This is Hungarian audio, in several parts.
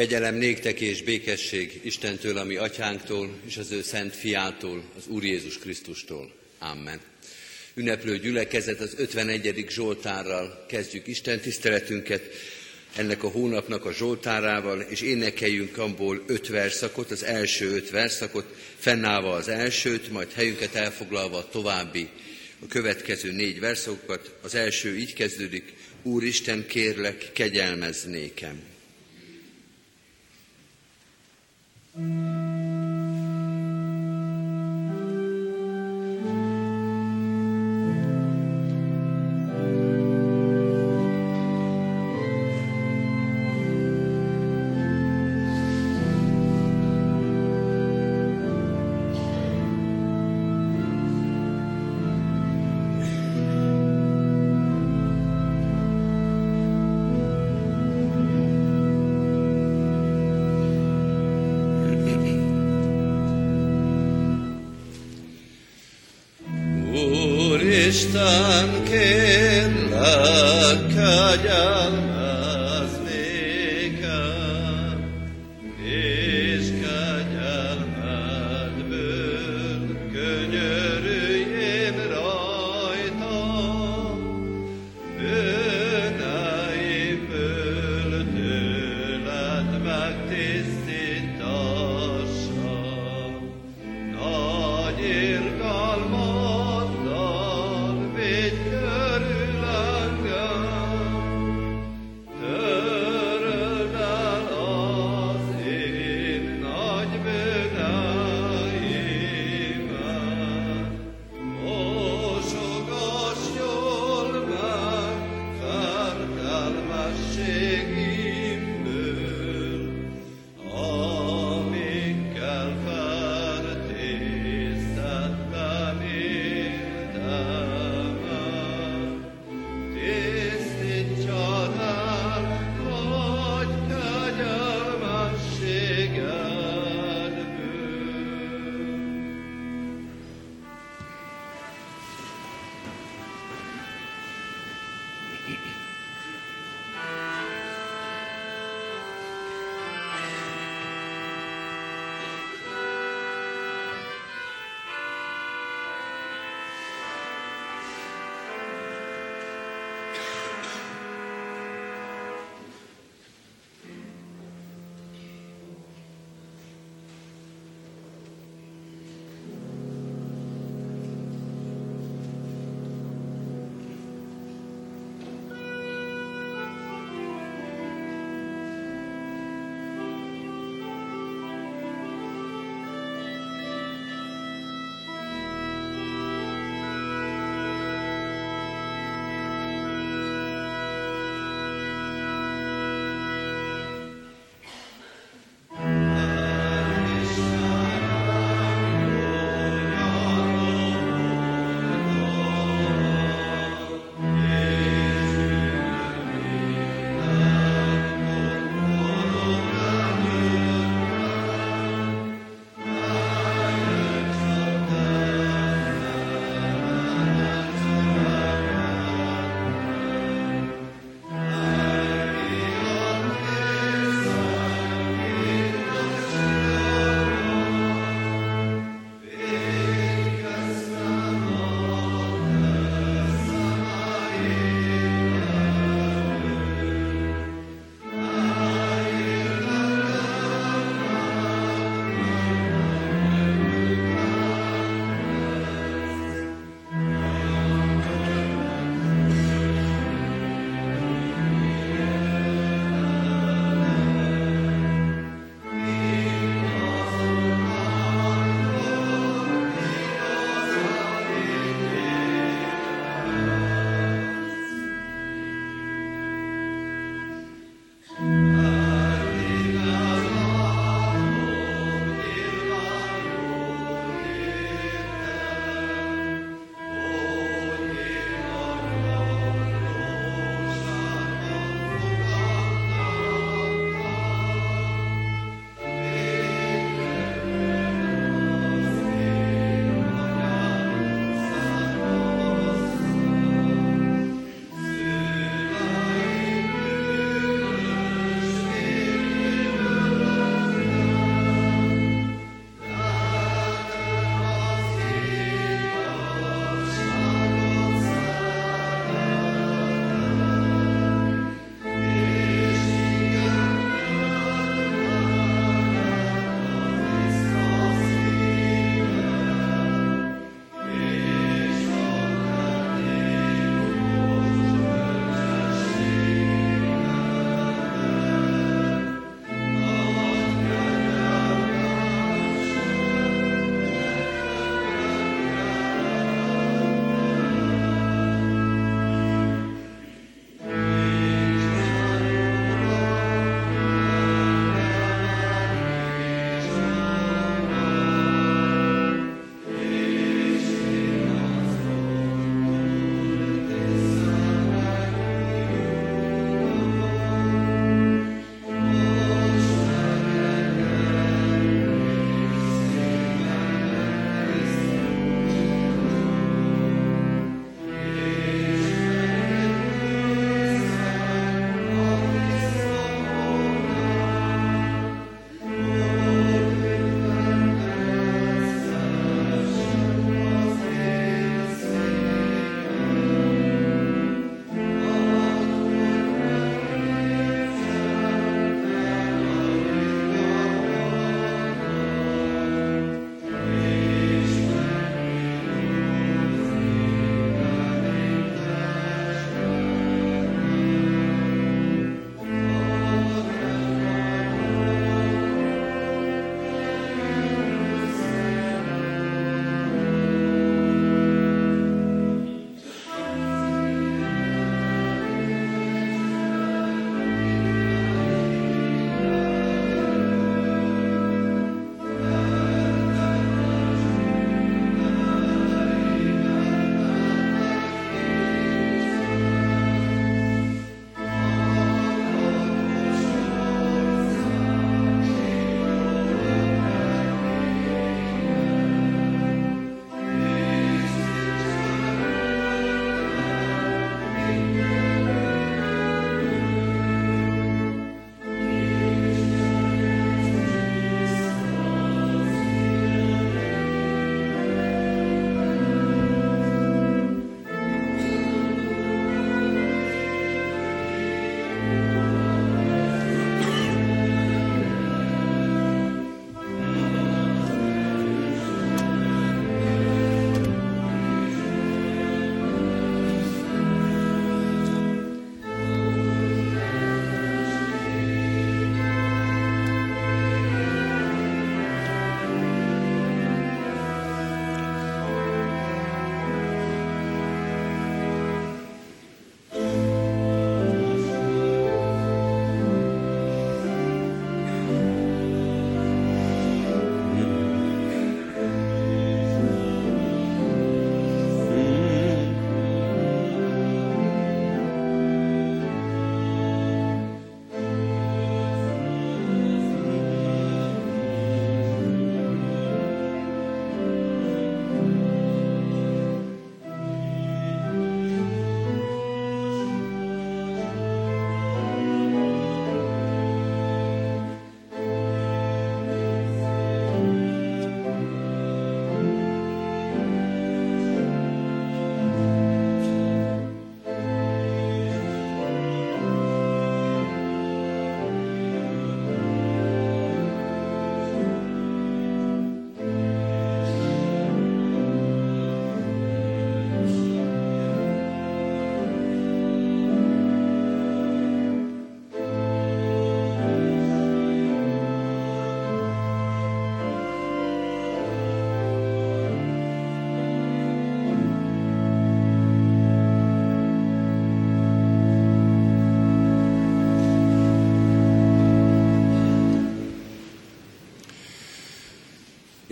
Kegyelem néktek és békesség Istentől, ami atyánktól, és az ő szent fiától, az Úr Jézus Krisztustól. Amen. Ünneplő gyülekezet az 51. Zsoltárral kezdjük Isten tiszteletünket, ennek a hónapnak a Zsoltárával, és énekeljünk abból öt verszakot, az első öt verszakot, fennállva az elsőt, majd helyünket elfoglalva a további, a következő négy verszakokat. Az első így kezdődik, Úristen, kérlek, kegyelmez nékem. Isten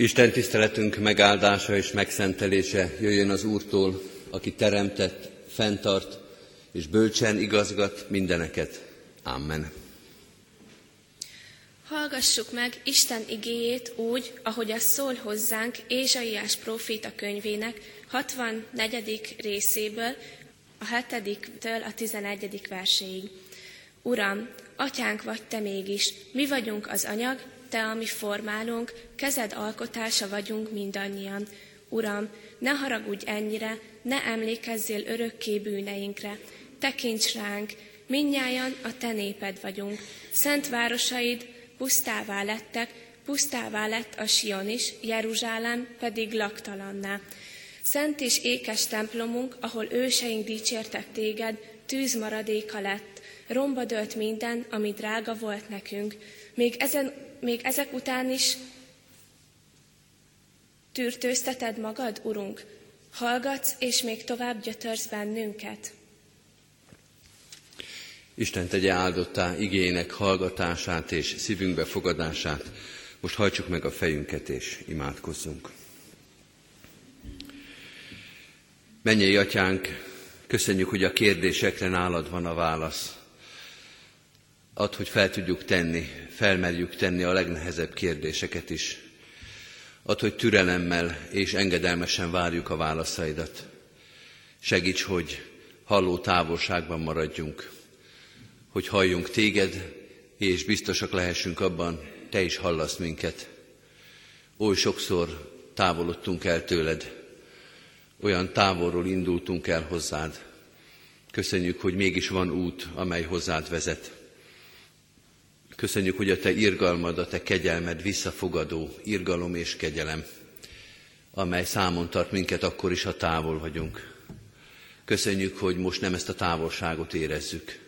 Isten tiszteletünk megáldása és megszentelése jöjjön az Úrtól, aki teremtett, fenntart és bölcsen igazgat mindeneket. Amen. Hallgassuk meg Isten igéjét úgy, ahogy az szól hozzánk Ézsaiás próféta könyvének 64. részéből, a 7-től a 11. verséig. Uram, atyánk vagy te mégis, mi vagyunk az anyag, te a mi formálunk, kezed alkotása vagyunk mindannyian. Uram, ne haragudj ennyire, ne emlékezzél örökké bűneinkre. Tekints ránk, minnyájan a te néped vagyunk. Szent városaid pusztává lettek, pusztává lett a Sion is, Jeruzsálem pedig laktalanná. Szent és ékes templomunk, ahol őseink dicsértek téged, tűz maradéka lett, romba dölt minden, ami drága volt nekünk. Még, ezen, még ezek után is tűrtőzteted magad, Urunk? Hallgatsz, és még tovább gyötörsz bennünket? Isten tegye áldottá igének hallgatását és szívünkbe fogadását. Most hajtsuk meg a fejünket és imádkozzunk. Mennyei atyánk, köszönjük, hogy a kérdésekre nálad van a válasz. Ad, hogy fel tudjuk tenni, felmerjük tenni a legnehezebb kérdéseket is. Ad, hogy türelemmel és engedelmesen várjuk a válaszaidat. Segíts, hogy halló távolságban maradjunk, hogy halljunk téged, és biztosak lehessünk abban, te is hallasz minket. Oly sokszor távolodtunk el tőled, olyan távolról indultunk el hozzád. Köszönjük, hogy mégis van út, amely hozzád vezet. Köszönjük, hogy a te irgalmad, a te kegyelmed visszafogadó irgalom és kegyelem, amely számon tart minket akkor is, ha távol vagyunk. Köszönjük, hogy most nem ezt a távolságot érezzük.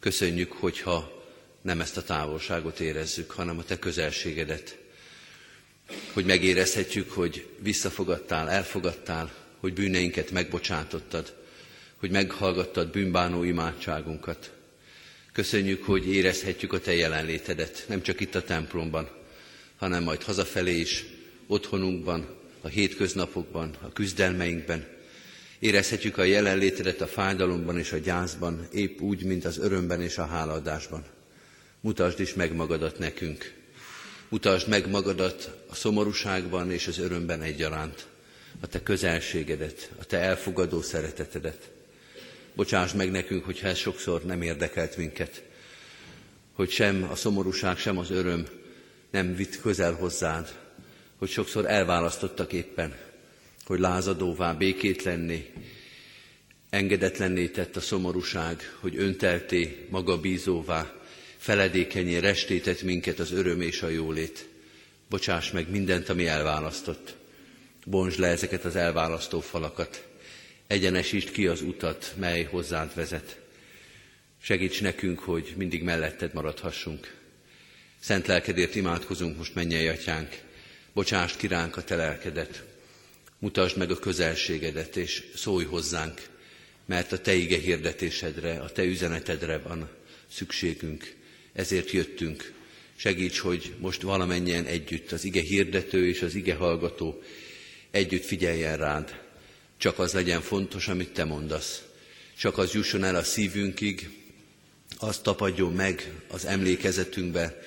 Köszönjük, hogyha nem ezt a távolságot érezzük, hanem a te közelségedet. Hogy megérezhetjük, hogy visszafogadtál, elfogadtál, hogy bűneinket megbocsátottad, hogy meghallgattad bűnbánó imádságunkat. Köszönjük, hogy érezhetjük a Te jelenlétedet, nem csak itt a templomban, hanem majd hazafelé is, otthonunkban, a hétköznapokban, a küzdelmeinkben. Érezhetjük a jelenlétedet a fájdalomban és a gyászban, épp úgy, mint az örömben és a háladásban. Mutasd is meg magadat nekünk. Mutasd meg magadat a szomorúságban és az örömben egyaránt a te közelségedet, a te elfogadó szeretetedet. Bocsáss meg nekünk, hogyha ez sokszor nem érdekelt minket, hogy sem a szomorúság, sem az öröm nem vitt közel hozzád, hogy sokszor elválasztottak éppen, hogy lázadóvá, békét lenni, engedetlenné tett a szomorúság, hogy öntelté, magabízóvá, feledékenyé restétett minket az öröm és a jólét. Bocsáss meg mindent, ami elválasztott. Bontsd le ezeket az elválasztó falakat. Egyenesítsd ki az utat, mely hozzád vezet. Segíts nekünk, hogy mindig melletted maradhassunk. Szent lelkedért imádkozunk most, mennyei atyánk. Bocsásd ki ránk a te lelkedet. Mutasd meg a közelségedet, és szólj hozzánk, mert a te ige hirdetésedre, a te üzenetedre van szükségünk. Ezért jöttünk. Segíts, hogy most valamennyien együtt, az ige hirdető és az ige hallgató együtt figyeljen rád. Csak az legyen fontos, amit te mondasz. Csak az jusson el a szívünkig, az tapadjon meg az emlékezetünkbe,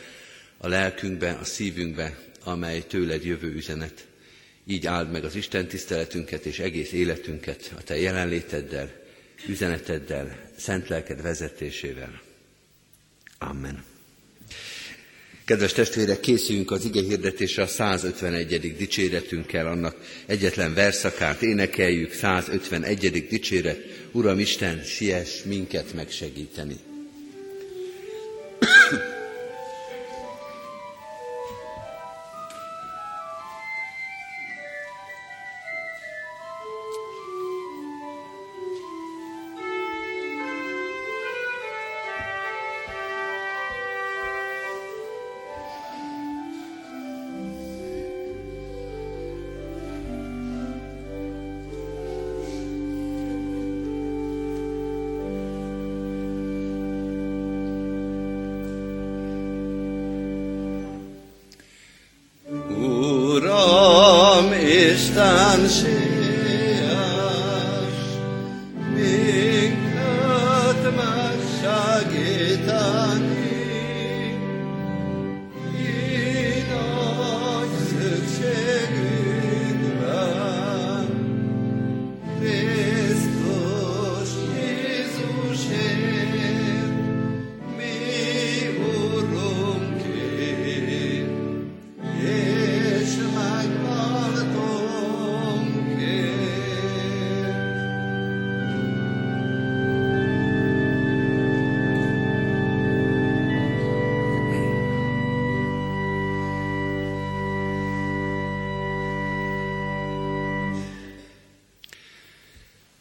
a lelkünkbe, a szívünkbe, amely tőled jövő üzenet. Így áld meg az Isten tiszteletünket és egész életünket a te jelenléteddel, üzeneteddel, szent lelked vezetésével. Amen. Kedves testvérek, készüljünk az ige hirdetésre a 151. dicséretünkkel, annak egyetlen verszakát énekeljük, 151. dicséret, Uram Isten, siess minket megsegíteni.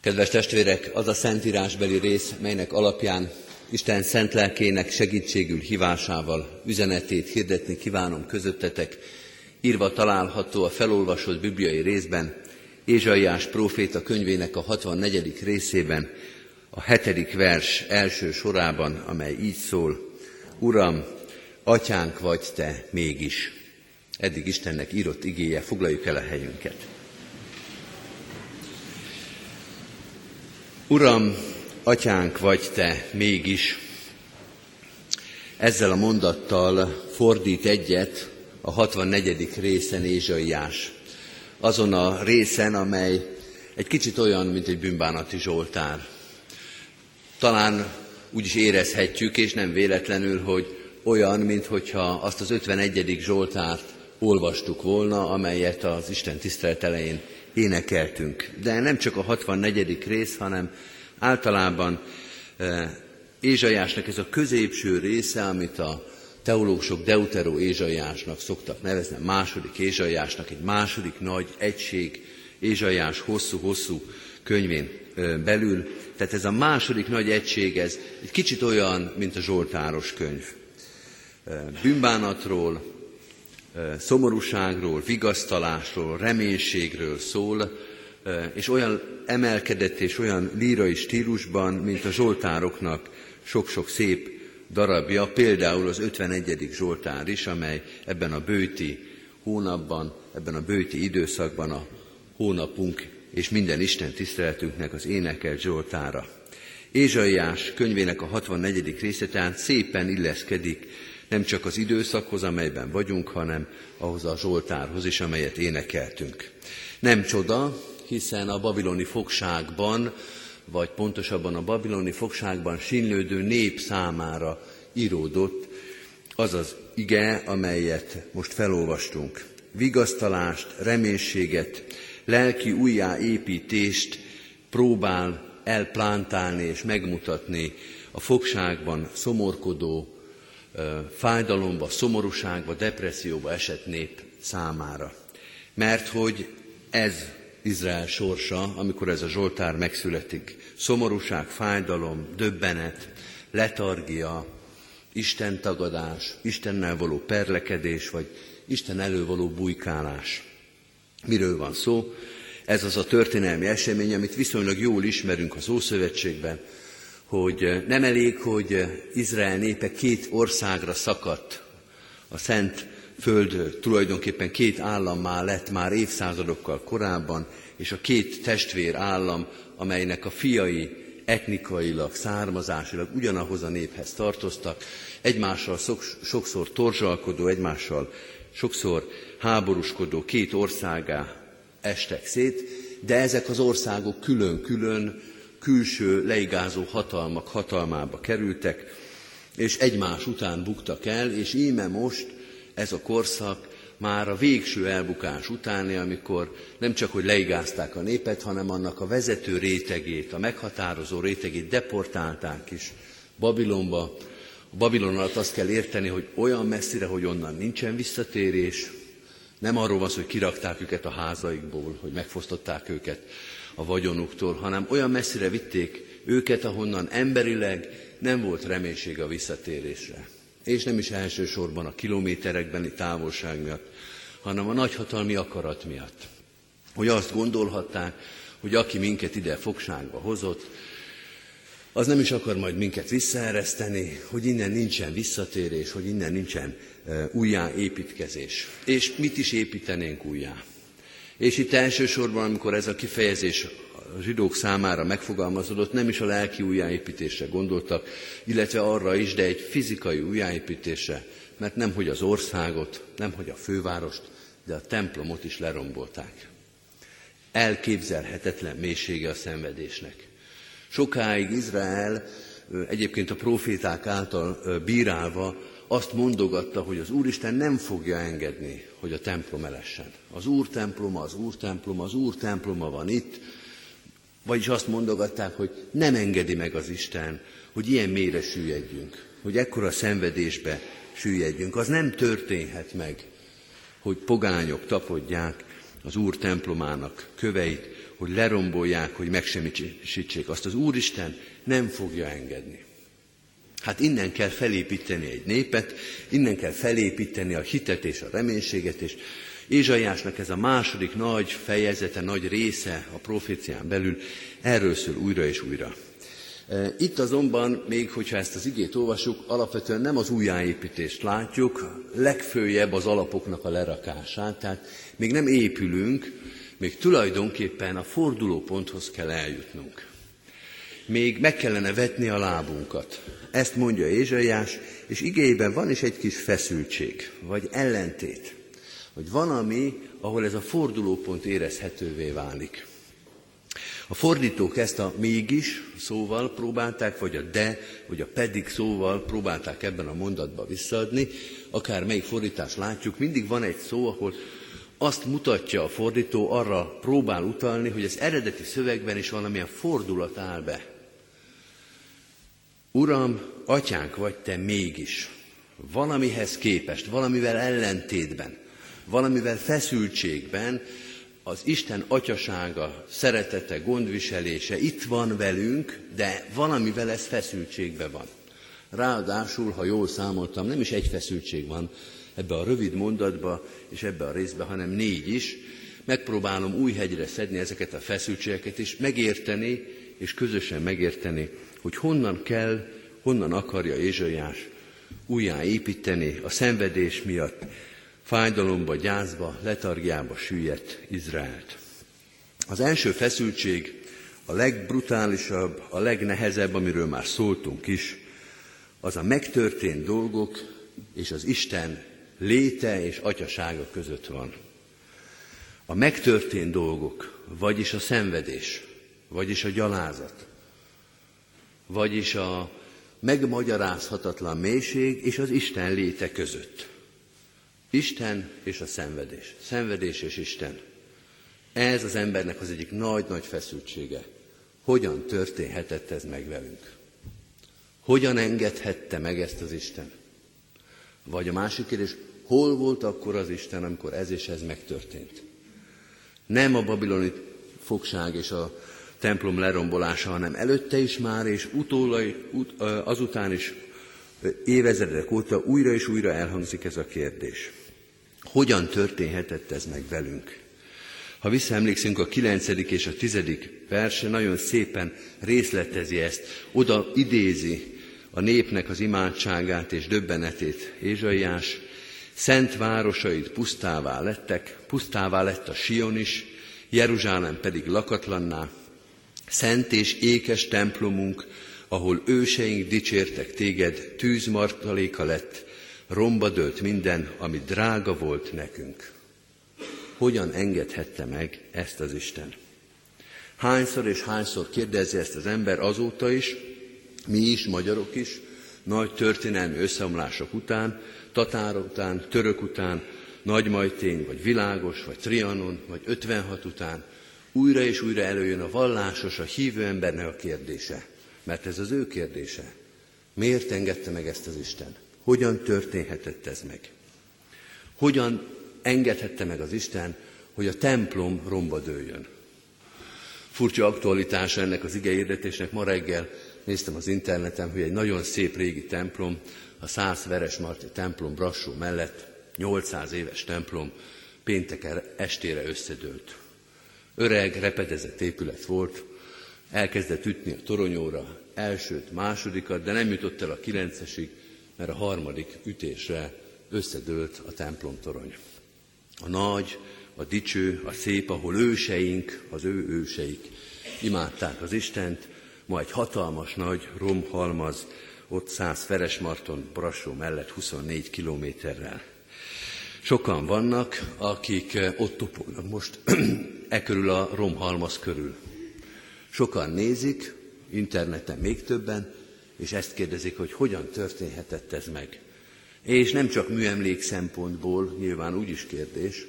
Kedves testvérek, az a szentírásbeli rész, melynek alapján Isten szent lelkének segítségül hívásával üzenetét hirdetni kívánom közöttetek, írva található a felolvasott bibliai részben, Ézsaiás próféta könyvének a 64. részében, a hetedik vers első sorában, amely így szól, Uram, atyánk vagy te mégis. Eddig Istennek írott igéje, foglaljuk el a helyünket. Uram, atyánk vagy te mégis. Ezzel a mondattal fordít egyet a 64. részen Ézsaiás. Azon a részen, amely egy kicsit olyan, mint egy bűnbánati Zsoltár. Talán úgy is érezhetjük, és nem véletlenül, hogy olyan, mintha azt az 51. Zsoltárt olvastuk volna, amelyet az Isten tisztelet elején énekeltünk. De nem csak a 64. rész, hanem általában e, Ézsaiásnak ez a középső része, amit a teológusok Deutero Ézsaiásnak szoktak nevezni, második Ézsaiásnak, egy második nagy egység Ézsaiás hosszú-hosszú könyvén e, belül. Tehát ez a második nagy egység, ez egy kicsit olyan, mint a Zsoltáros könyv. E, bűnbánatról, szomorúságról, vigasztalásról, reménységről szól, és olyan emelkedett és olyan lírai stílusban, mint a Zsoltároknak sok-sok szép darabja, például az 51. Zsoltár is, amely ebben a bőti hónapban, ebben a bőti időszakban a hónapunk és minden Isten tiszteletünknek az énekelt Zsoltára. Ézsaiás könyvének a 64. része tehát szépen illeszkedik nem csak az időszakhoz, amelyben vagyunk, hanem ahhoz a Zsoltárhoz is, amelyet énekeltünk. Nem csoda, hiszen a babiloni fogságban, vagy pontosabban a babiloni fogságban sinlődő nép számára íródott az az ige, amelyet most felolvastunk. Vigasztalást, reménységet, lelki újjáépítést próbál elplántálni és megmutatni a fogságban szomorkodó, fájdalomba, szomorúságba, depresszióba esett nép számára. Mert hogy ez Izrael sorsa, amikor ez a Zsoltár megszületik. Szomorúság, fájdalom, döbbenet, letargia, Isten tagadás, Istennel való perlekedés, vagy Isten elő való bujkálás. Miről van szó? Ez az a történelmi esemény, amit viszonylag jól ismerünk az Ószövetségben, hogy nem elég, hogy Izrael népe két országra szakadt. A Szent Föld tulajdonképpen két állammá lett már évszázadokkal korábban, és a két testvér állam, amelynek a fiai etnikailag, származásilag ugyanahoz a néphez tartoztak, egymással sokszor torzsalkodó, egymással sokszor háborúskodó két országá estek szét, de ezek az országok külön-külön külső leigázó hatalmak hatalmába kerültek, és egymás után buktak el, és íme most ez a korszak már a végső elbukás utáni, amikor nem csak, hogy leigázták a népet, hanem annak a vezető rétegét, a meghatározó rétegét deportálták is Babilonba. A Babilon alatt azt kell érteni, hogy olyan messzire, hogy onnan nincsen visszatérés, nem arról van szó, hogy kirakták őket a házaikból, hogy megfosztották őket a vagyonuktól, hanem olyan messzire vitték őket, ahonnan emberileg nem volt reménység a visszatérésre. És nem is elsősorban a kilométerekbeni távolság miatt, hanem a nagyhatalmi akarat miatt. Hogy azt gondolhatták, hogy aki minket ide fogságba hozott, az nem is akar majd minket visszaereszteni, hogy innen nincsen visszatérés, hogy innen nincsen újjáépítkezés. És mit is építenénk újjá? És itt elsősorban, amikor ez a kifejezés a zsidók számára megfogalmazódott, nem is a lelki újjáépítésre gondoltak, illetve arra is, de egy fizikai újjáépítésre, mert nem hogy az országot, nem hogy a fővárost, de a templomot is lerombolták. Elképzelhetetlen mélysége a szenvedésnek. Sokáig Izrael egyébként a proféták által bírálva azt mondogatta, hogy az Úristen nem fogja engedni, hogy a templom elessen. Az Úr temploma, az Úr temploma, az Úr temploma van itt, vagyis azt mondogatták, hogy nem engedi meg az Isten, hogy ilyen mélyre süllyedjünk, hogy ekkora szenvedésbe süllyedjünk. Az nem történhet meg, hogy pogányok tapodják az Úr templomának köveit, hogy lerombolják, hogy megsemmisítsék. Azt az Úristen nem fogja engedni. Hát innen kell felépíteni egy népet, innen kell felépíteni a hitet és a reménységet, és Ézsaiásnak ez a második nagy fejezete, nagy része a profécián belül erről szól újra és újra. E, itt azonban, még hogyha ezt az igét olvasjuk, alapvetően nem az újjáépítést látjuk, legfőjebb az alapoknak a lerakását, tehát még nem épülünk, még tulajdonképpen a fordulóponthoz kell eljutnunk. Még meg kellene vetni a lábunkat. Ezt mondja Ézsaiás, és igényben van is egy kis feszültség, vagy ellentét hogy van ami, ahol ez a fordulópont érezhetővé válik. A fordítók ezt a mégis szóval próbálták, vagy a de, vagy a pedig szóval próbálták ebben a mondatba visszaadni. Akár melyik fordítás látjuk, mindig van egy szó, ahol azt mutatja a fordító, arra próbál utalni, hogy az eredeti szövegben is valamilyen fordulat áll be. Uram, atyánk vagy te mégis, valamihez képest, valamivel ellentétben valamivel feszültségben az Isten atyasága, szeretete, gondviselése itt van velünk, de valamivel ez feszültségben van. Ráadásul, ha jól számoltam, nem is egy feszültség van ebbe a rövid mondatba és ebbe a részbe, hanem négy is. Megpróbálom új hegyre szedni ezeket a feszültségeket, és megérteni, és közösen megérteni, hogy honnan kell, honnan akarja Ézsaiás újjáépíteni a szenvedés miatt, fájdalomba, gyászba, letargiába süllyedt Izraelt. Az első feszültség, a legbrutálisabb, a legnehezebb, amiről már szóltunk is, az a megtörtént dolgok és az Isten léte és atyasága között van. A megtörtént dolgok, vagyis a szenvedés, vagyis a gyalázat, vagyis a megmagyarázhatatlan mélység és az Isten léte között. Isten és a szenvedés. Szenvedés és Isten. Ez az embernek az egyik nagy-nagy feszültsége. Hogyan történhetett ez meg velünk? Hogyan engedhette meg ezt az Isten? Vagy a másik kérdés, hol volt akkor az Isten, amikor ez és ez megtörtént? Nem a babiloni fogság és a templom lerombolása, hanem előtte is már, és utólag, azután is évezredek óta újra és újra elhangzik ez a kérdés. Hogyan történhetett ez meg velünk? Ha visszaemlékszünk, a 9. és a 10. verse nagyon szépen részletezi ezt, oda idézi a népnek az imádságát és döbbenetét. Ézsaiás, szent városaid pusztává lettek, pusztává lett a Sion is, Jeruzsálem pedig lakatlanná, szent és ékes templomunk, ahol őseink dicsértek téged, tűzmartaléka lett, romba dőlt minden, ami drága volt nekünk. Hogyan engedhette meg ezt az Isten? Hányszor és hányszor kérdezi ezt az ember azóta is, mi is, magyarok is, nagy történelmi összeomlások után, tatárok után, török után, nagy majtény, vagy világos, vagy trianon, vagy 56 után, újra és újra előjön a vallásos, a hívő embernek a kérdése. Mert ez az ő kérdése. Miért engedte meg ezt az Isten? Hogyan történhetett ez meg? Hogyan engedhette meg az Isten, hogy a templom romba dőljön? Furcsa aktualitása ennek az igeérdetésnek. Ma reggel néztem az interneten, hogy egy nagyon szép régi templom, a Szász Veresmarty templom Brassó mellett, 800 éves templom, pénteken estére összedőlt. Öreg, repedezett épület volt, elkezdett ütni a toronyóra, elsőt, másodikat, de nem jutott el a kilencesig, mert a harmadik ütésre összedőlt a templom torony. A nagy, a dicső, a szép, ahol őseink, az ő őseik imádták az Istent, ma egy hatalmas nagy romhalmaz, ott száz Feresmarton, Brassó mellett 24 kilométerrel. Sokan vannak, akik eh, ott topognak most e körül a romhalmaz körül. Sokan nézik, interneten még többen, és ezt kérdezik, hogy hogyan történhetett ez meg. És nem csak műemlék szempontból, nyilván úgy is kérdés,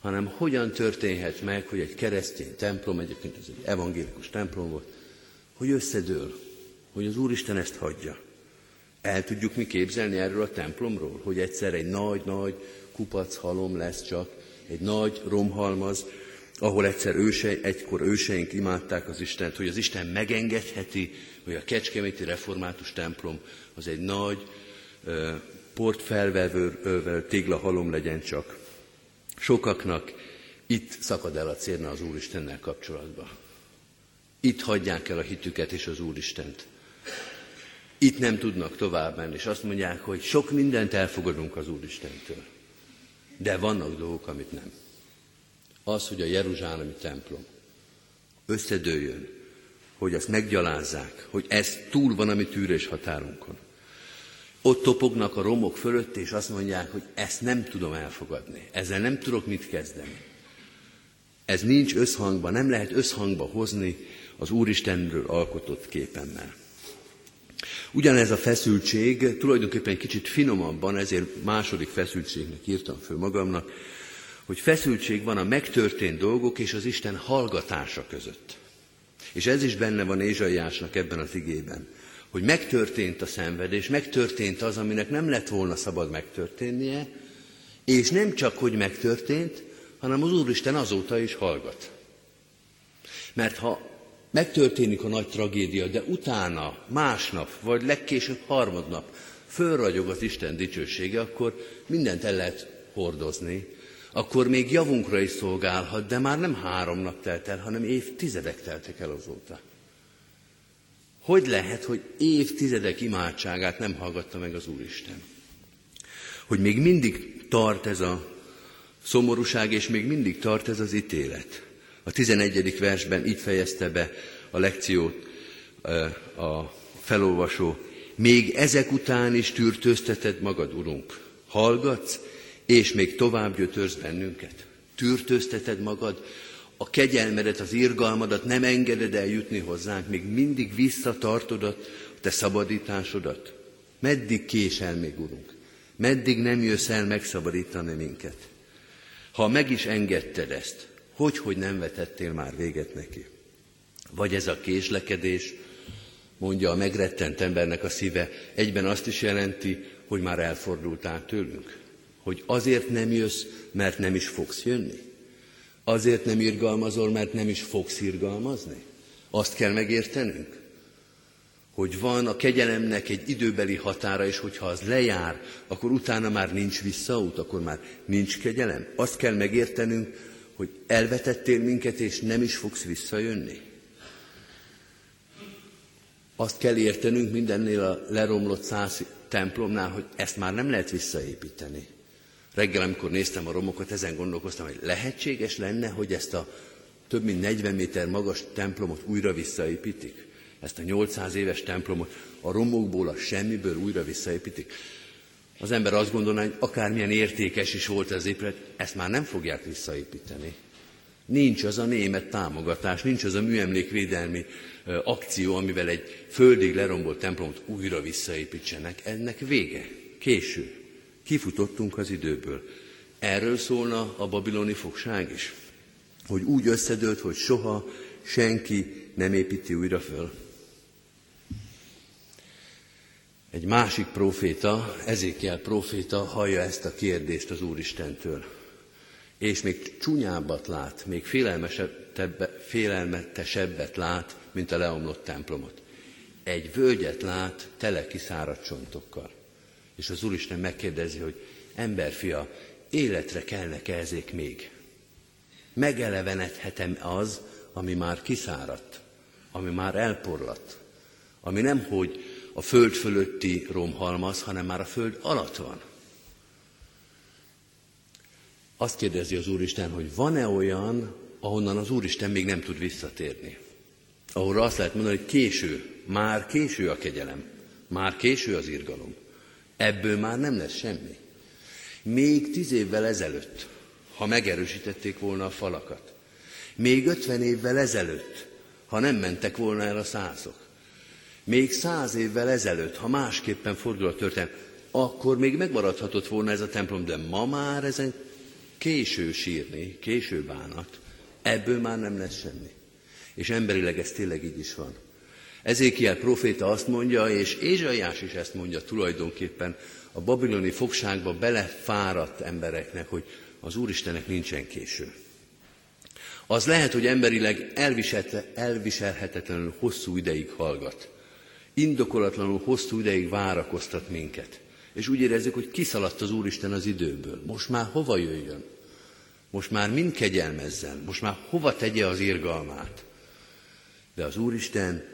hanem hogyan történhet meg, hogy egy keresztény templom, egyébként ez egy evangélikus templom volt, hogy összedől, hogy az Úristen ezt hagyja. El tudjuk mi képzelni erről a templomról, hogy egyszer egy nagy-nagy kupac halom lesz csak, egy nagy romhalmaz, ahol egyszer őse, egykor őseink imádták az Istent, hogy az Isten megengedheti, hogy a Kecskeméti Református templom az egy nagy portfelvevő téglahalom legyen csak. Sokaknak itt szakad el a cérna az Úristennel kapcsolatban. Itt hagyják el a hitüket és az Úristent. Itt nem tudnak tovább menni, és azt mondják, hogy sok mindent elfogadunk az Úristentől. De vannak dolgok, amit nem. Az, hogy a Jeruzsálemi templom összedőjön, hogy azt meggyalázzák, hogy ez túl van a mi tűrés határunkon. Ott topognak a romok fölött, és azt mondják, hogy ezt nem tudom elfogadni, ezzel nem tudok mit kezdeni. Ez nincs összhangban, nem lehet összhangba hozni az Úristenről alkotott képemmel. Ugyanez a feszültség tulajdonképpen kicsit finomabban, ezért második feszültségnek írtam föl magamnak, hogy feszültség van a megtörtént dolgok és az Isten hallgatása között. És ez is benne van Ézsaiásnak ebben az igében, hogy megtörtént a szenvedés, megtörtént az, aminek nem lett volna szabad megtörténnie, és nem csak, hogy megtörtént, hanem az Úristen azóta is hallgat. Mert ha megtörténik a nagy tragédia, de utána, másnap, vagy legkésőbb harmadnap fölragyog az Isten dicsősége, akkor mindent el lehet hordozni, akkor még javunkra is szolgálhat, de már nem három nap telt el, hanem évtizedek teltek el azóta. Hogy lehet, hogy évtizedek imádságát nem hallgatta meg az Úristen? Hogy még mindig tart ez a szomorúság, és még mindig tart ez az ítélet. A 11. versben így fejezte be a lekciót a felolvasó. Még ezek után is tűrtőzteted magad, Urunk. Hallgatsz, és még tovább gyötörsz bennünket. Tűrtőzteted magad, a kegyelmedet, az irgalmadat nem engeded eljutni hozzánk, még mindig visszatartod a te szabadításodat. Meddig késel még, Urunk? Meddig nem jössz el megszabadítani minket? Ha meg is engedted ezt, hogy, hogy nem vetettél már véget neki? Vagy ez a késlekedés, mondja a megrettent embernek a szíve, egyben azt is jelenti, hogy már elfordultál tőlünk. Hogy azért nem jössz, mert nem is fogsz jönni. Azért nem irgalmazol, mert nem is fogsz irgalmazni. Azt kell megértenünk, hogy van a kegyelemnek egy időbeli határa, és hogyha az lejár, akkor utána már nincs visszaút, akkor már nincs kegyelem. Azt kell megértenünk, hogy elvetettél minket, és nem is fogsz visszajönni. Azt kell értenünk mindennél a leromlott száz templomnál, hogy ezt már nem lehet visszaépíteni. Reggel, amikor néztem a romokat, ezen gondolkoztam, hogy lehetséges lenne, hogy ezt a több mint 40 méter magas templomot újra visszaépítik. Ezt a 800 éves templomot a romokból, a semmiből újra visszaépítik. Az ember azt gondolná, hogy akármilyen értékes is volt az épület, ezt már nem fogják visszaépíteni. Nincs az a német támogatás, nincs az a műemlékvédelmi akció, amivel egy földig lerombolt templomot újra visszaépítsenek. Ennek vége. Késő. Kifutottunk az időből. Erről szólna a babiloni fogság is. Hogy úgy összedőlt, hogy soha senki nem építi újra föl. Egy másik proféta, Ezékiel proféta hallja ezt a kérdést az Úristentől. És még csúnyábbat lát, még félelmetesebbet lát, mint a leomlott templomot. Egy völgyet lát tele kiszáradt csontokkal. És az Úristen megkérdezi, hogy emberfia, életre kellnek ezek még? Megelevenedhetem az, ami már kiszáradt, ami már elporlatt, ami nem hogy a föld fölötti romhalmaz, hanem már a föld alatt van. Azt kérdezi az Úristen, hogy van-e olyan, ahonnan az Úristen még nem tud visszatérni. Ahol azt lehet mondani, hogy késő, már késő a kegyelem, már késő az irgalom. Ebből már nem lesz semmi. Még tíz évvel ezelőtt, ha megerősítették volna a falakat, még ötven évvel ezelőtt, ha nem mentek volna el a százok, még száz évvel ezelőtt, ha másképpen fordul a történet, akkor még megmaradhatott volna ez a templom, de ma már ezen késő sírni, késő bánat, ebből már nem lesz semmi. És emberileg ez tényleg így is van. Ezékiel proféta azt mondja, és Ézsaiás is ezt mondja tulajdonképpen a babiloni fogságba belefáradt embereknek, hogy az Úristenek nincsen késő. Az lehet, hogy emberileg elviselhetetlenül hosszú ideig hallgat. Indokolatlanul hosszú ideig várakoztat minket. És úgy érezzük, hogy kiszaladt az Úristen az időből. Most már hova jöjjön? Most már mind kegyelmezzen? Most már hova tegye az irgalmát? De az Úristen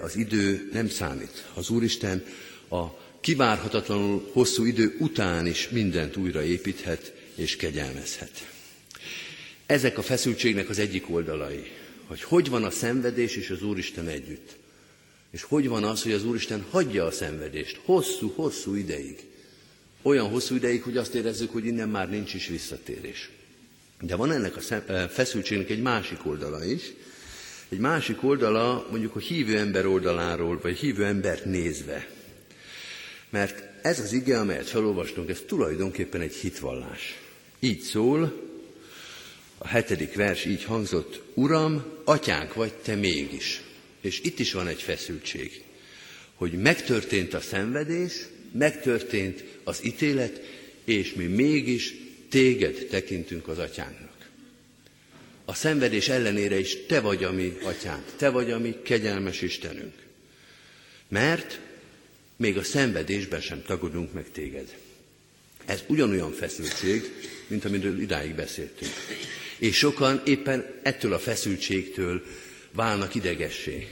az idő nem számít. Az Úristen a kivárhatatlanul hosszú idő után is mindent újraépíthet és kegyelmezhet. Ezek a feszültségnek az egyik oldalai, hogy hogy van a szenvedés és az Úristen együtt. És hogy van az, hogy az Úristen hagyja a szenvedést hosszú-hosszú ideig. Olyan hosszú ideig, hogy azt érezzük, hogy innen már nincs is visszatérés. De van ennek a eh, feszültségnek egy másik oldala is. Egy másik oldala mondjuk a hívő ember oldaláról, vagy hívő embert nézve. Mert ez az ige, amelyet felolvastunk, ez tulajdonképpen egy hitvallás. Így szól, a hetedik vers így hangzott, Uram, atyánk vagy te mégis. És itt is van egy feszültség, hogy megtörtént a szenvedés, megtörtént az ítélet, és mi mégis téged tekintünk az atyánknak. A szenvedés ellenére is te vagy a mi atyánk, te vagy a mi kegyelmes Istenünk. Mert még a szenvedésben sem tagadunk meg téged. Ez ugyanolyan feszültség, mint amiről idáig beszéltünk. És sokan éppen ettől a feszültségtől válnak idegessé.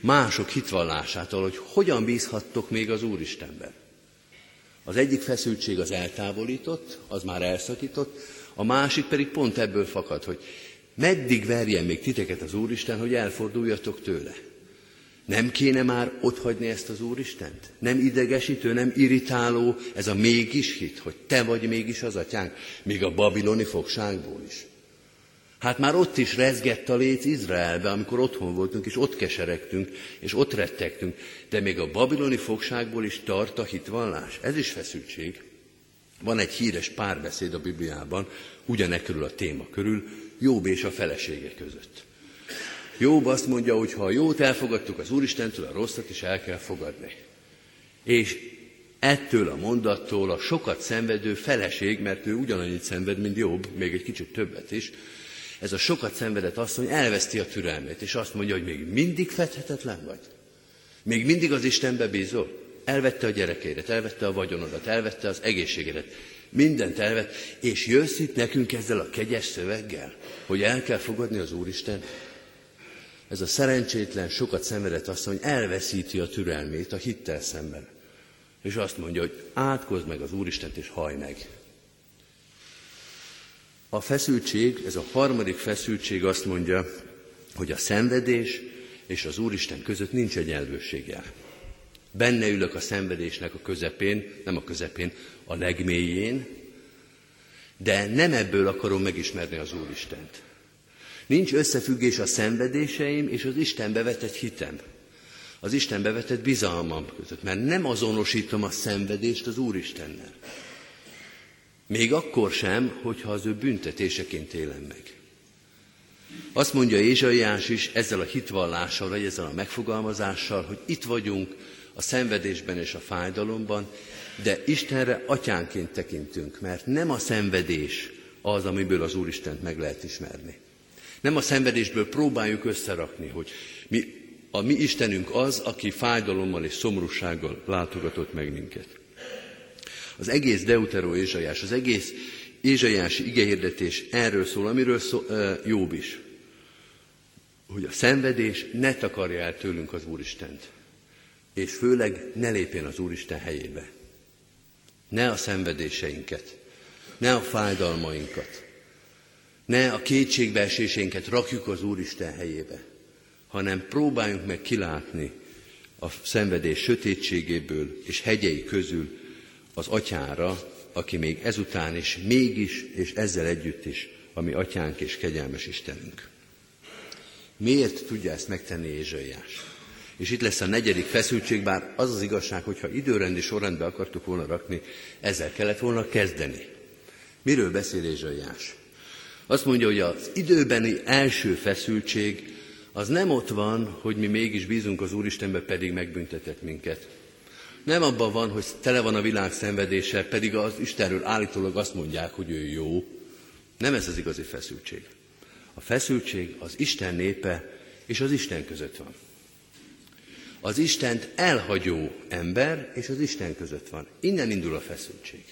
Mások hitvallásától, hogy hogyan bízhattok még az Úristenben. Az egyik feszültség az eltávolított, az már elszakított, a másik pedig pont ebből fakad, hogy meddig verjen még titeket az Úristen, hogy elforduljatok tőle. Nem kéne már otthagyni ezt az Úristent? Nem idegesítő, nem irritáló ez a mégis hit, hogy te vagy mégis az atyánk, még a babiloni fogságból is. Hát már ott is rezgett a léc Izraelbe, amikor otthon voltunk, és ott keseregtünk, és ott rettegtünk. De még a babiloni fogságból is tart a hitvallás. Ez is feszültség. Van egy híres párbeszéd a Bibliában, ugyanek körül a téma körül, Jobb és a felesége között. Jobb azt mondja, hogy ha a jót elfogadtuk az Úristentől, a rosszat is el kell fogadni. És ettől a mondattól a sokat szenvedő feleség, mert ő ugyanannyit szenved, mint Jobb, még egy kicsit többet is, ez a sokat szenvedett asszony elveszti a türelmét, és azt mondja, hogy még mindig fedhetetlen vagy. Még mindig az Istenbe bízol. Elvette a gyerekeidet, elvette a vagyonodat, elvette az egészségedet. Mindent elvett, és jössz itt nekünk ezzel a kegyes szöveggel, hogy el kell fogadni az Úristen. Ez a szerencsétlen, sokat szenvedett asszony elveszíti a türelmét a hittel szemben. És azt mondja, hogy átkozd meg az Úristent, és haj meg. A feszültség, ez a harmadik feszültség azt mondja, hogy a szenvedés és az Úristen között nincs egyenlőséggel. Benne ülök a szenvedésnek a közepén, nem a közepén, a legmélyén, de nem ebből akarom megismerni az Úristent. Nincs összefüggés a szenvedéseim és az Istenbe vetett hitem, az Istenbe vetett bizalmam között, mert nem azonosítom a szenvedést az Úristennel. Még akkor sem, hogyha az ő büntetéseként élem meg. Azt mondja Ézsaiás is ezzel a hitvallással, vagy ezzel a megfogalmazással, hogy itt vagyunk a szenvedésben és a fájdalomban, de Istenre atyánként tekintünk, mert nem a szenvedés az, amiből az Úristent meg lehet ismerni. Nem a szenvedésből próbáljuk összerakni, hogy mi, a mi Istenünk az, aki fájdalommal és szomorúsággal látogatott meg minket. Az egész Deutero Ézsaiás, az egész Ézsaiási igehirdetés erről szól, amiről szó, Jobb is. Hogy a szenvedés ne takarja el tőlünk az Úristent. És főleg ne lépjen az Úristen helyébe. Ne a szenvedéseinket, ne a fájdalmainkat, ne a kétségbeesésénket rakjuk az Úristen helyébe, hanem próbáljunk meg kilátni a szenvedés sötétségéből és hegyei közül az atyára, aki még ezután is, mégis és ezzel együtt is, ami atyánk és kegyelmes Istenünk. Miért tudja ezt megtenni Ézsaiás? És itt lesz a negyedik feszültség, bár az az igazság, hogyha időrendi sorrendbe akartuk volna rakni, ezzel kellett volna kezdeni. Miről beszél Ézsaiás? Azt mondja, hogy az időbeni első feszültség az nem ott van, hogy mi mégis bízunk az Úristenbe, pedig megbüntetett minket. Nem abban van, hogy tele van a világ szenvedése, pedig az Istenről állítólag azt mondják, hogy ő jó. Nem ez az igazi feszültség. A feszültség az Isten népe és az Isten között van. Az Istent elhagyó ember és az Isten között van. Innen indul a feszültség.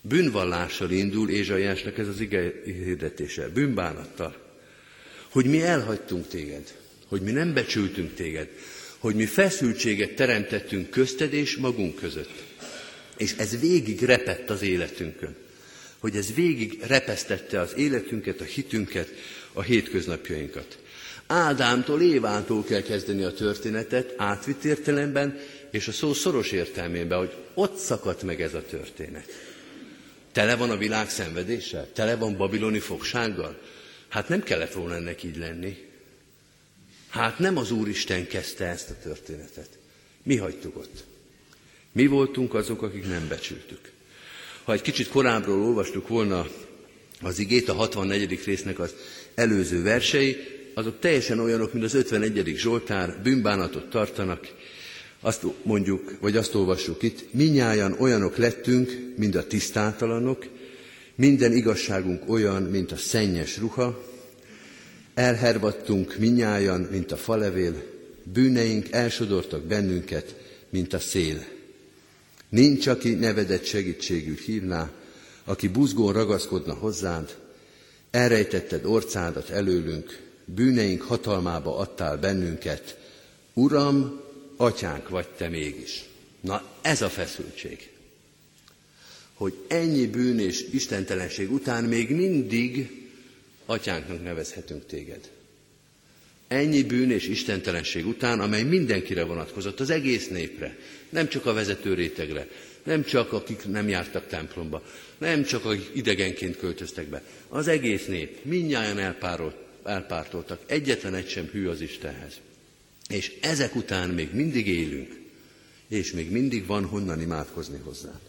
Bűnvallással indul Ézsaiásnak ez az ige hirdetése, bűnbánattal. Hogy mi elhagytunk téged, hogy mi nem becsültünk téged, hogy mi feszültséget teremtettünk közted és magunk között. És ez végig repett az életünkön. Hogy ez végig repesztette az életünket, a hitünket, a hétköznapjainkat. Ádámtól, Évától kell kezdeni a történetet, átvitt értelemben, és a szó szoros értelmében, hogy ott szakadt meg ez a történet. Tele van a világ szenvedéssel? Tele van babiloni fogsággal? Hát nem kellett volna ennek így lenni. Hát nem az Úristen kezdte ezt a történetet. Mi hagytuk ott. Mi voltunk azok, akik nem becsültük. Ha egy kicsit korábbról olvastuk volna az igét, a 64. résznek az előző versei, azok teljesen olyanok, mint az 51. Zsoltár, bűnbánatot tartanak, azt mondjuk, vagy azt olvassuk itt, minnyáján olyanok lettünk, mint a tisztátalanok, minden igazságunk olyan, mint a szennyes ruha, elhervadtunk minnyáján, mint a falevél, bűneink elsodortak bennünket, mint a szél. Nincs, aki nevedett segítségül hívná, aki buzgón ragaszkodna hozzád, elrejtetted orcádat előlünk, bűneink hatalmába adtál bennünket. Uram, atyánk vagy te mégis. Na ez a feszültség. Hogy ennyi bűn és istentelenség után még mindig atyánknak nevezhetünk téged. Ennyi bűn és istentelenség után, amely mindenkire vonatkozott, az egész népre, nem csak a vezető rétegre, nem csak akik nem jártak templomba, nem csak akik idegenként költöztek be, az egész nép, mindnyáján elpárolt, elpártoltak, egyetlen egy sem hű az Istenhez. És ezek után még mindig élünk, és még mindig van honnan imádkozni hozzá.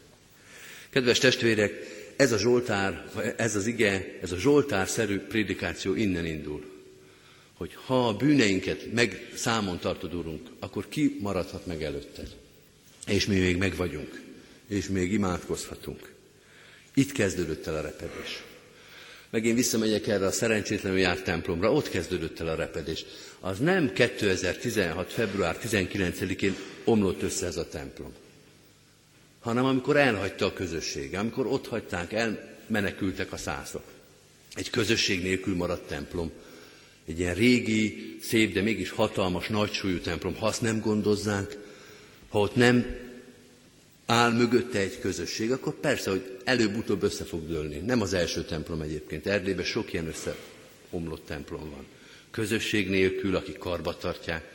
Kedves testvérek, ez a Zsoltár, ez az ige, ez a Zsoltár-szerű prédikáció innen indul. Hogy ha a bűneinket meg számon tartod, Urunk, akkor ki maradhat meg előtted? És mi még meg vagyunk, és még imádkozhatunk. Itt kezdődött el a repedés. Meg én visszamegyek erre a szerencsétlenül járt templomra, ott kezdődött el a repedés. Az nem 2016. február 19-én omlott össze ez a templom, hanem amikor elhagyta a közösség, amikor ott hagyták, elmenekültek a szászok. Egy közösség nélkül maradt templom. Egy ilyen régi, szép, de mégis hatalmas, nagysúlyú templom. Ha azt nem gondozzánk, ha ott nem áll mögötte egy közösség, akkor persze, hogy előbb-utóbb össze fog dőlni. Nem az első templom egyébként. Erdélyben sok ilyen összeomlott templom van. Közösség nélkül, akik karba tartják.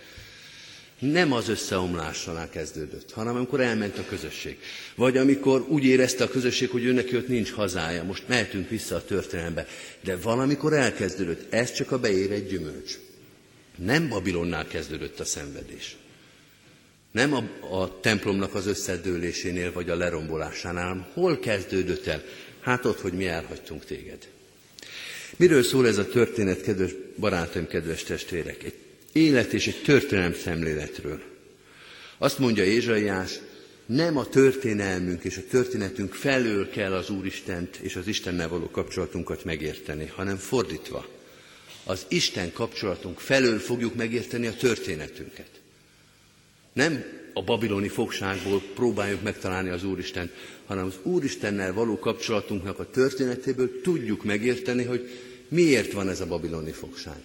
Nem az összeomlással kezdődött, hanem amikor elment a közösség. Vagy amikor úgy érezte a közösség, hogy őnek ott nincs hazája, most mehetünk vissza a történelembe. De valamikor elkezdődött, ez csak a beérett gyümölcs. Nem Babilonnál kezdődött a szenvedés. Nem a, a templomnak az összedőlésénél vagy a lerombolásánál, hanem hol kezdődött el? Hát ott, hogy mi elhagytunk téged. Miről szól ez a történet, kedves barátaim, kedves testvérek? Egy élet és egy történelem szemléletről. Azt mondja Ézsaiás, nem a történelmünk és a történetünk felől kell az Úristent és az Istennel való kapcsolatunkat megérteni, hanem fordítva. Az Isten kapcsolatunk felől fogjuk megérteni a történetünket. Nem a babiloni fogságból próbáljuk megtalálni az Úristen, hanem az Úristennel való kapcsolatunknak a történetéből tudjuk megérteni, hogy miért van ez a babiloni fogság.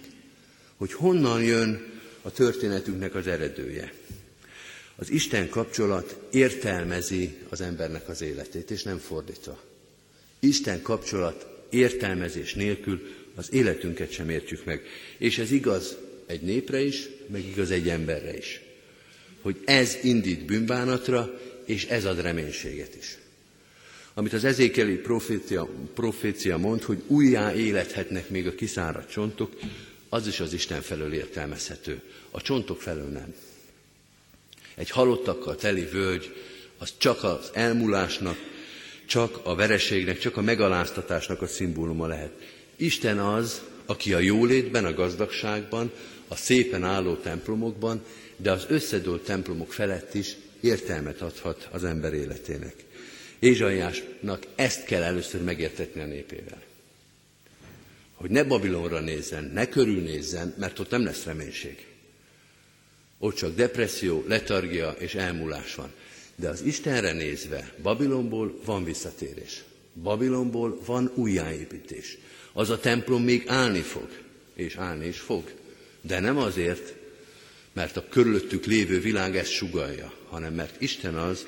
Hogy honnan jön a történetünknek az eredője. Az Isten kapcsolat értelmezi az embernek az életét, és nem fordítva. Isten kapcsolat értelmezés nélkül az életünket sem értjük meg. És ez igaz egy népre is, meg igaz egy emberre is. Hogy ez indít bűnbánatra, és ez ad reménységet is. Amit az ezékeli profécia, profécia mond, hogy újjá élethetnek még a kiszáradt csontok, az is az Isten felől értelmezhető. A csontok felől nem. Egy halottakkal teli völgy, az csak az elmúlásnak, csak a vereségnek, csak a megaláztatásnak a szimbóluma lehet. Isten az, aki a jólétben, a gazdagságban, a szépen álló templomokban, de az összedőlt templomok felett is értelmet adhat az ember életének. Ézsaiásnak ezt kell először megértetni a népével. Hogy ne Babilonra nézzen, ne körülnézzen, mert ott nem lesz reménység. Ott csak depresszió, letargia és elmúlás van. De az Istenre nézve, Babilonból van visszatérés. Babilonból van újjáépítés. Az a templom még állni fog, és állni is fog. De nem azért, mert a körülöttük lévő világ ezt sugalja, hanem mert Isten az,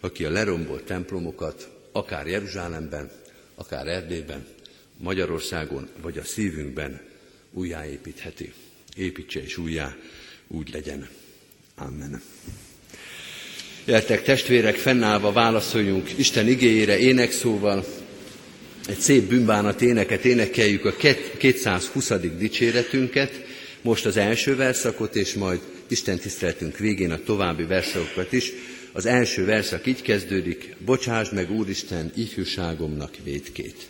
aki a lerombolt templomokat akár Jeruzsálemben, akár Erdélyben, Magyarországon vagy a szívünkben újjáépítheti. Építse és újjá, úgy legyen. Amen. Értek testvérek, fennállva válaszoljunk Isten igényére énekszóval. Egy szép bűnbánat éneket énekeljük a 220. dicséretünket, most az első verszakot, és majd Isten tiszteletünk végén a további verszakokat is. Az első verszak így kezdődik, bocsásd meg Úristen ifjúságomnak védkét.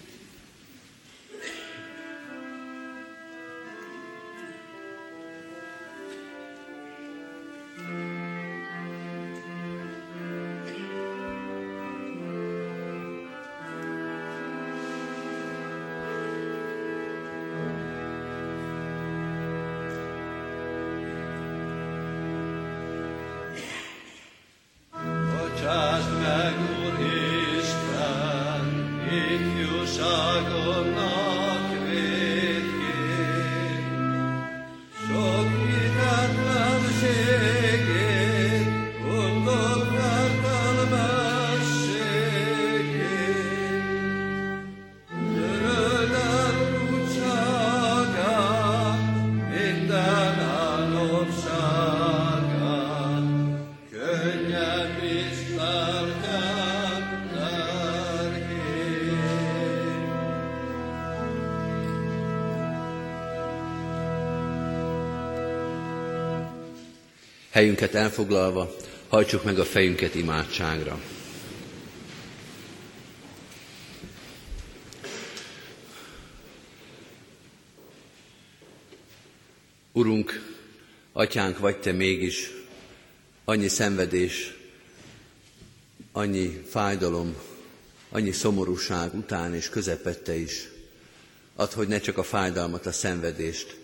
Helyünket elfoglalva, hajtsuk meg a fejünket imádságra. Urunk, atyánk vagy te mégis, annyi szenvedés, annyi fájdalom, annyi szomorúság után és közepette is. Add, hogy ne csak a fájdalmat, a szenvedést,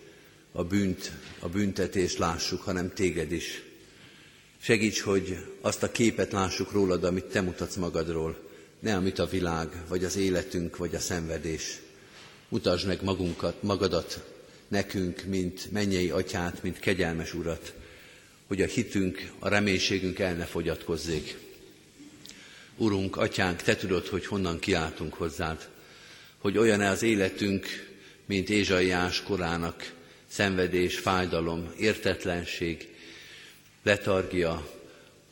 a bűnt, a büntetést lássuk, hanem téged is. Segíts, hogy azt a képet lássuk rólad, amit te mutatsz magadról, ne amit a világ, vagy az életünk, vagy a szenvedés. Mutasd meg magunkat, magadat nekünk, mint mennyei atyát, mint kegyelmes urat, hogy a hitünk, a reménységünk el ne fogyatkozzék. Urunk, atyánk, te tudod, hogy honnan kiáltunk hozzád, hogy olyan-e az életünk, mint Ézsaiás korának, szenvedés, fájdalom, értetlenség, letargia,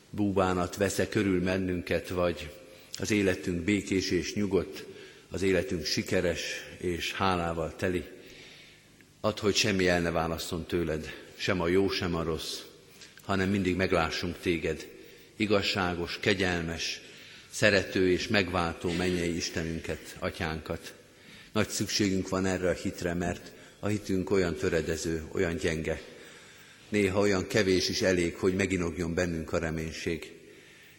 búbánat vesz körül mennünket, vagy az életünk békés és nyugodt, az életünk sikeres és hálával teli. Add, hogy semmi el ne válasszon tőled, sem a jó, sem a rossz, hanem mindig meglássunk téged, igazságos, kegyelmes, szerető és megváltó mennyei Istenünket, atyánkat. Nagy szükségünk van erre a hitre, mert a hitünk olyan töredező, olyan gyenge. Néha olyan kevés is elég, hogy meginogjon bennünk a reménység.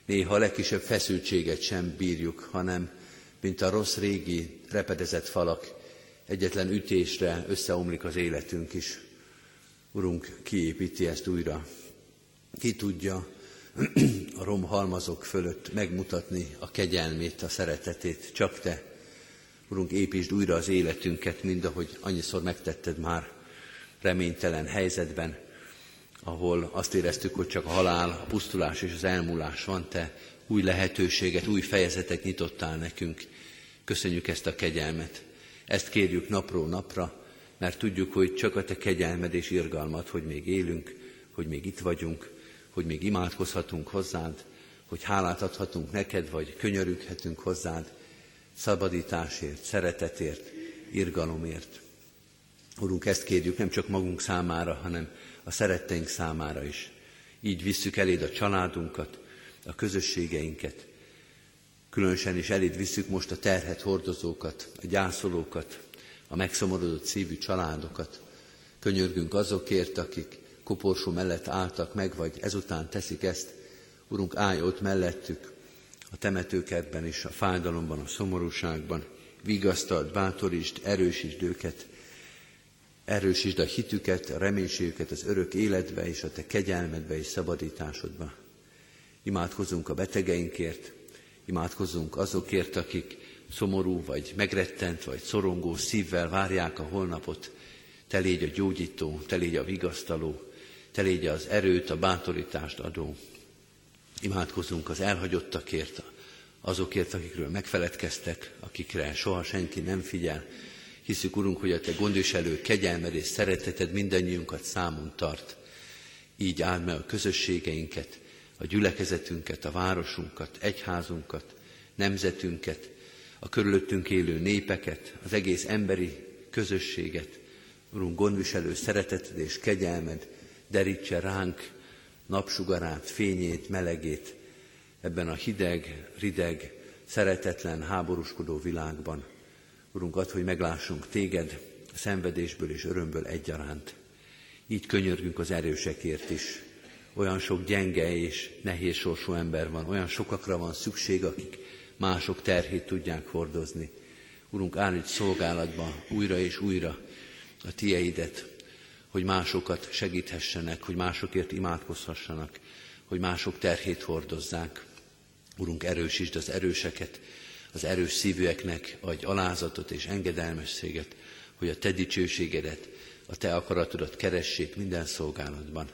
Néha a legkisebb feszültséget sem bírjuk, hanem, mint a rossz régi repedezett falak, egyetlen ütésre összeomlik az életünk is. Urunk, kiépíti ezt újra. Ki tudja a romhalmazok fölött megmutatni a kegyelmét, a szeretetét, csak Te, Urunk, építsd újra az életünket, mind ahogy annyiszor megtetted már reménytelen helyzetben, ahol azt éreztük, hogy csak a halál, a pusztulás és az elmúlás van, Te új lehetőséget, új fejezetet nyitottál nekünk. Köszönjük ezt a kegyelmet. Ezt kérjük napról napra, mert tudjuk, hogy csak a Te kegyelmed és irgalmat, hogy még élünk, hogy még itt vagyunk, hogy még imádkozhatunk hozzád, hogy hálát adhatunk neked, vagy könyörüghetünk hozzád, szabadításért, szeretetért, irgalomért. Urunk, ezt kérjük nem csak magunk számára, hanem a szeretteink számára is. Így visszük eléd a családunkat, a közösségeinket. Különösen is eléd visszük most a terhet hordozókat, a gyászolókat, a megszomorodott szívű családokat. Könyörgünk azokért, akik koporsó mellett álltak meg, vagy ezután teszik ezt. Urunk, állj ott mellettük, a temetőkertben is, a fájdalomban, a szomorúságban. Vigasztald, bátorítsd, erősítsd őket, erősítsd a hitüket, a reménységüket az örök életbe és a te kegyelmedbe és szabadításodba. Imádkozunk a betegeinkért, imádkozunk azokért, akik szomorú, vagy megrettent, vagy szorongó szívvel várják a holnapot. Te légy a gyógyító, te légy a vigasztaló, te légy az erőt, a bátorítást adó. Imádkozunk az elhagyottakért, azokért, akikről megfeledkeztek, akikre soha senki nem figyel. Hiszük, Urunk, hogy a Te gondviselő kegyelmed és szereteted mindannyiunkat számon tart. Így áld meg a közösségeinket, a gyülekezetünket, a városunkat, egyházunkat, nemzetünket, a körülöttünk élő népeket, az egész emberi közösséget. Urunk, gondviselő szereteted és kegyelmed derítse ránk napsugarát, fényét, melegét ebben a hideg, rideg, szeretetlen, háborúskodó világban. Urunk, add, hogy meglássunk téged szenvedésből és örömből egyaránt. Így könyörgünk az erősekért is. Olyan sok gyenge és nehéz sorsú ember van, olyan sokakra van szükség, akik mások terhét tudják hordozni. Urunk, állíts szolgálatba újra és újra a tieidet, hogy másokat segíthessenek, hogy másokért imádkozhassanak, hogy mások terhét hordozzák. Urunk, erősítsd az erőseket, az erős szívűeknek adj alázatot és engedelmességet, hogy a Te dicsőségedet, a Te akaratodat keressék minden szolgálatban.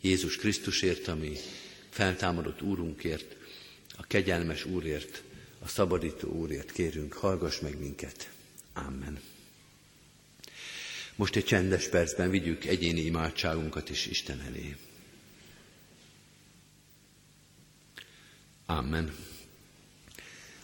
Jézus Krisztusért, ami feltámadott Úrunkért, a kegyelmes Úrért, a szabadító Úrért kérünk, hallgass meg minket. Amen. Most egy csendes percben vigyük egyéni imádságunkat is Isten elé. Amen.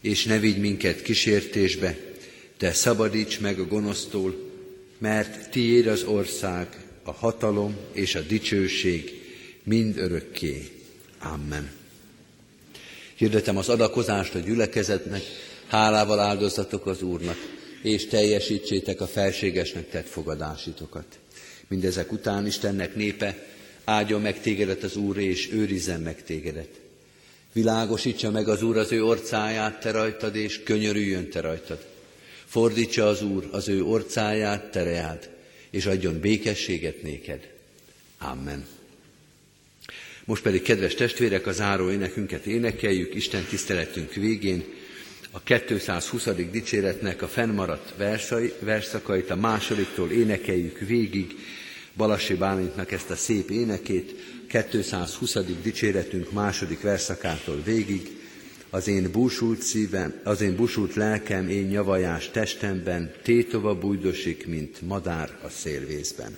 És ne vigy minket kísértésbe, de szabadíts meg a gonosztól, mert tiéd az ország, a hatalom és a dicsőség mind örökké. Amen. Hirdetem az adakozást a gyülekezetnek, hálával áldozatok az Úrnak, és teljesítsétek a felségesnek tett fogadásitokat. Mindezek után Istennek népe, áldjon meg tégedet az Úr, és őrizzen meg tégedet. Világosítsa meg az Úr az ő orcáját te rajtad, és könyörüljön te rajtad. Fordítsa az Úr az ő orcáját te reád, és adjon békességet néked. Amen. Most pedig, kedves testvérek, a záró énekünket énekeljük Isten tiszteletünk végén a 220. dicséretnek a fennmaradt versai, verszakait a másodiktól énekeljük végig, Balassi Bálintnak ezt a szép énekét, 220. dicséretünk második verszakától végig, az én búsult szívem, az én búsult lelkem, én nyavajás testemben, tétova bújdosik, mint madár a szélvészben.